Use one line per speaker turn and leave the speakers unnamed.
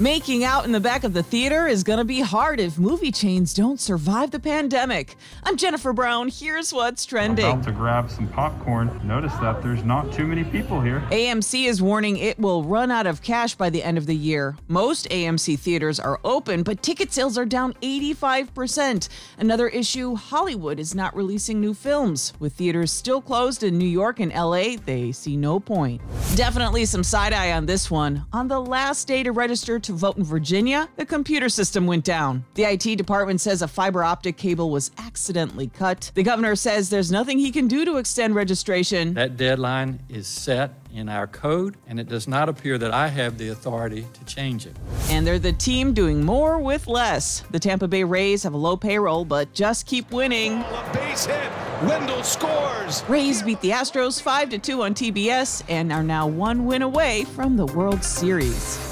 Making out in the back of the theater is going to be hard if movie chains don't survive the pandemic. I'm Jennifer Brown. Here's what's trending.
About to grab some popcorn. Notice that there's not too many people here.
AMC is warning it will run out of cash by the end of the year. Most AMC theaters are open, but ticket sales are down 85%. Another issue Hollywood is not releasing new films. With theaters still closed in New York and LA, they see no point. Definitely some side eye on this one. On the last day to register to vote in Virginia, the computer system went down. The IT department says a fiber optic cable was accidentally cut. The governor says there's nothing he can do to extend registration.
That deadline is set in our code, and it does not appear that I have the authority to change it.
And they're the team doing more with less. The Tampa Bay Rays have a low payroll, but just keep winning.
A base hit. Wendle scores.
Rays beat the Astros 5 2 on TBS and are now one win away from the World Series.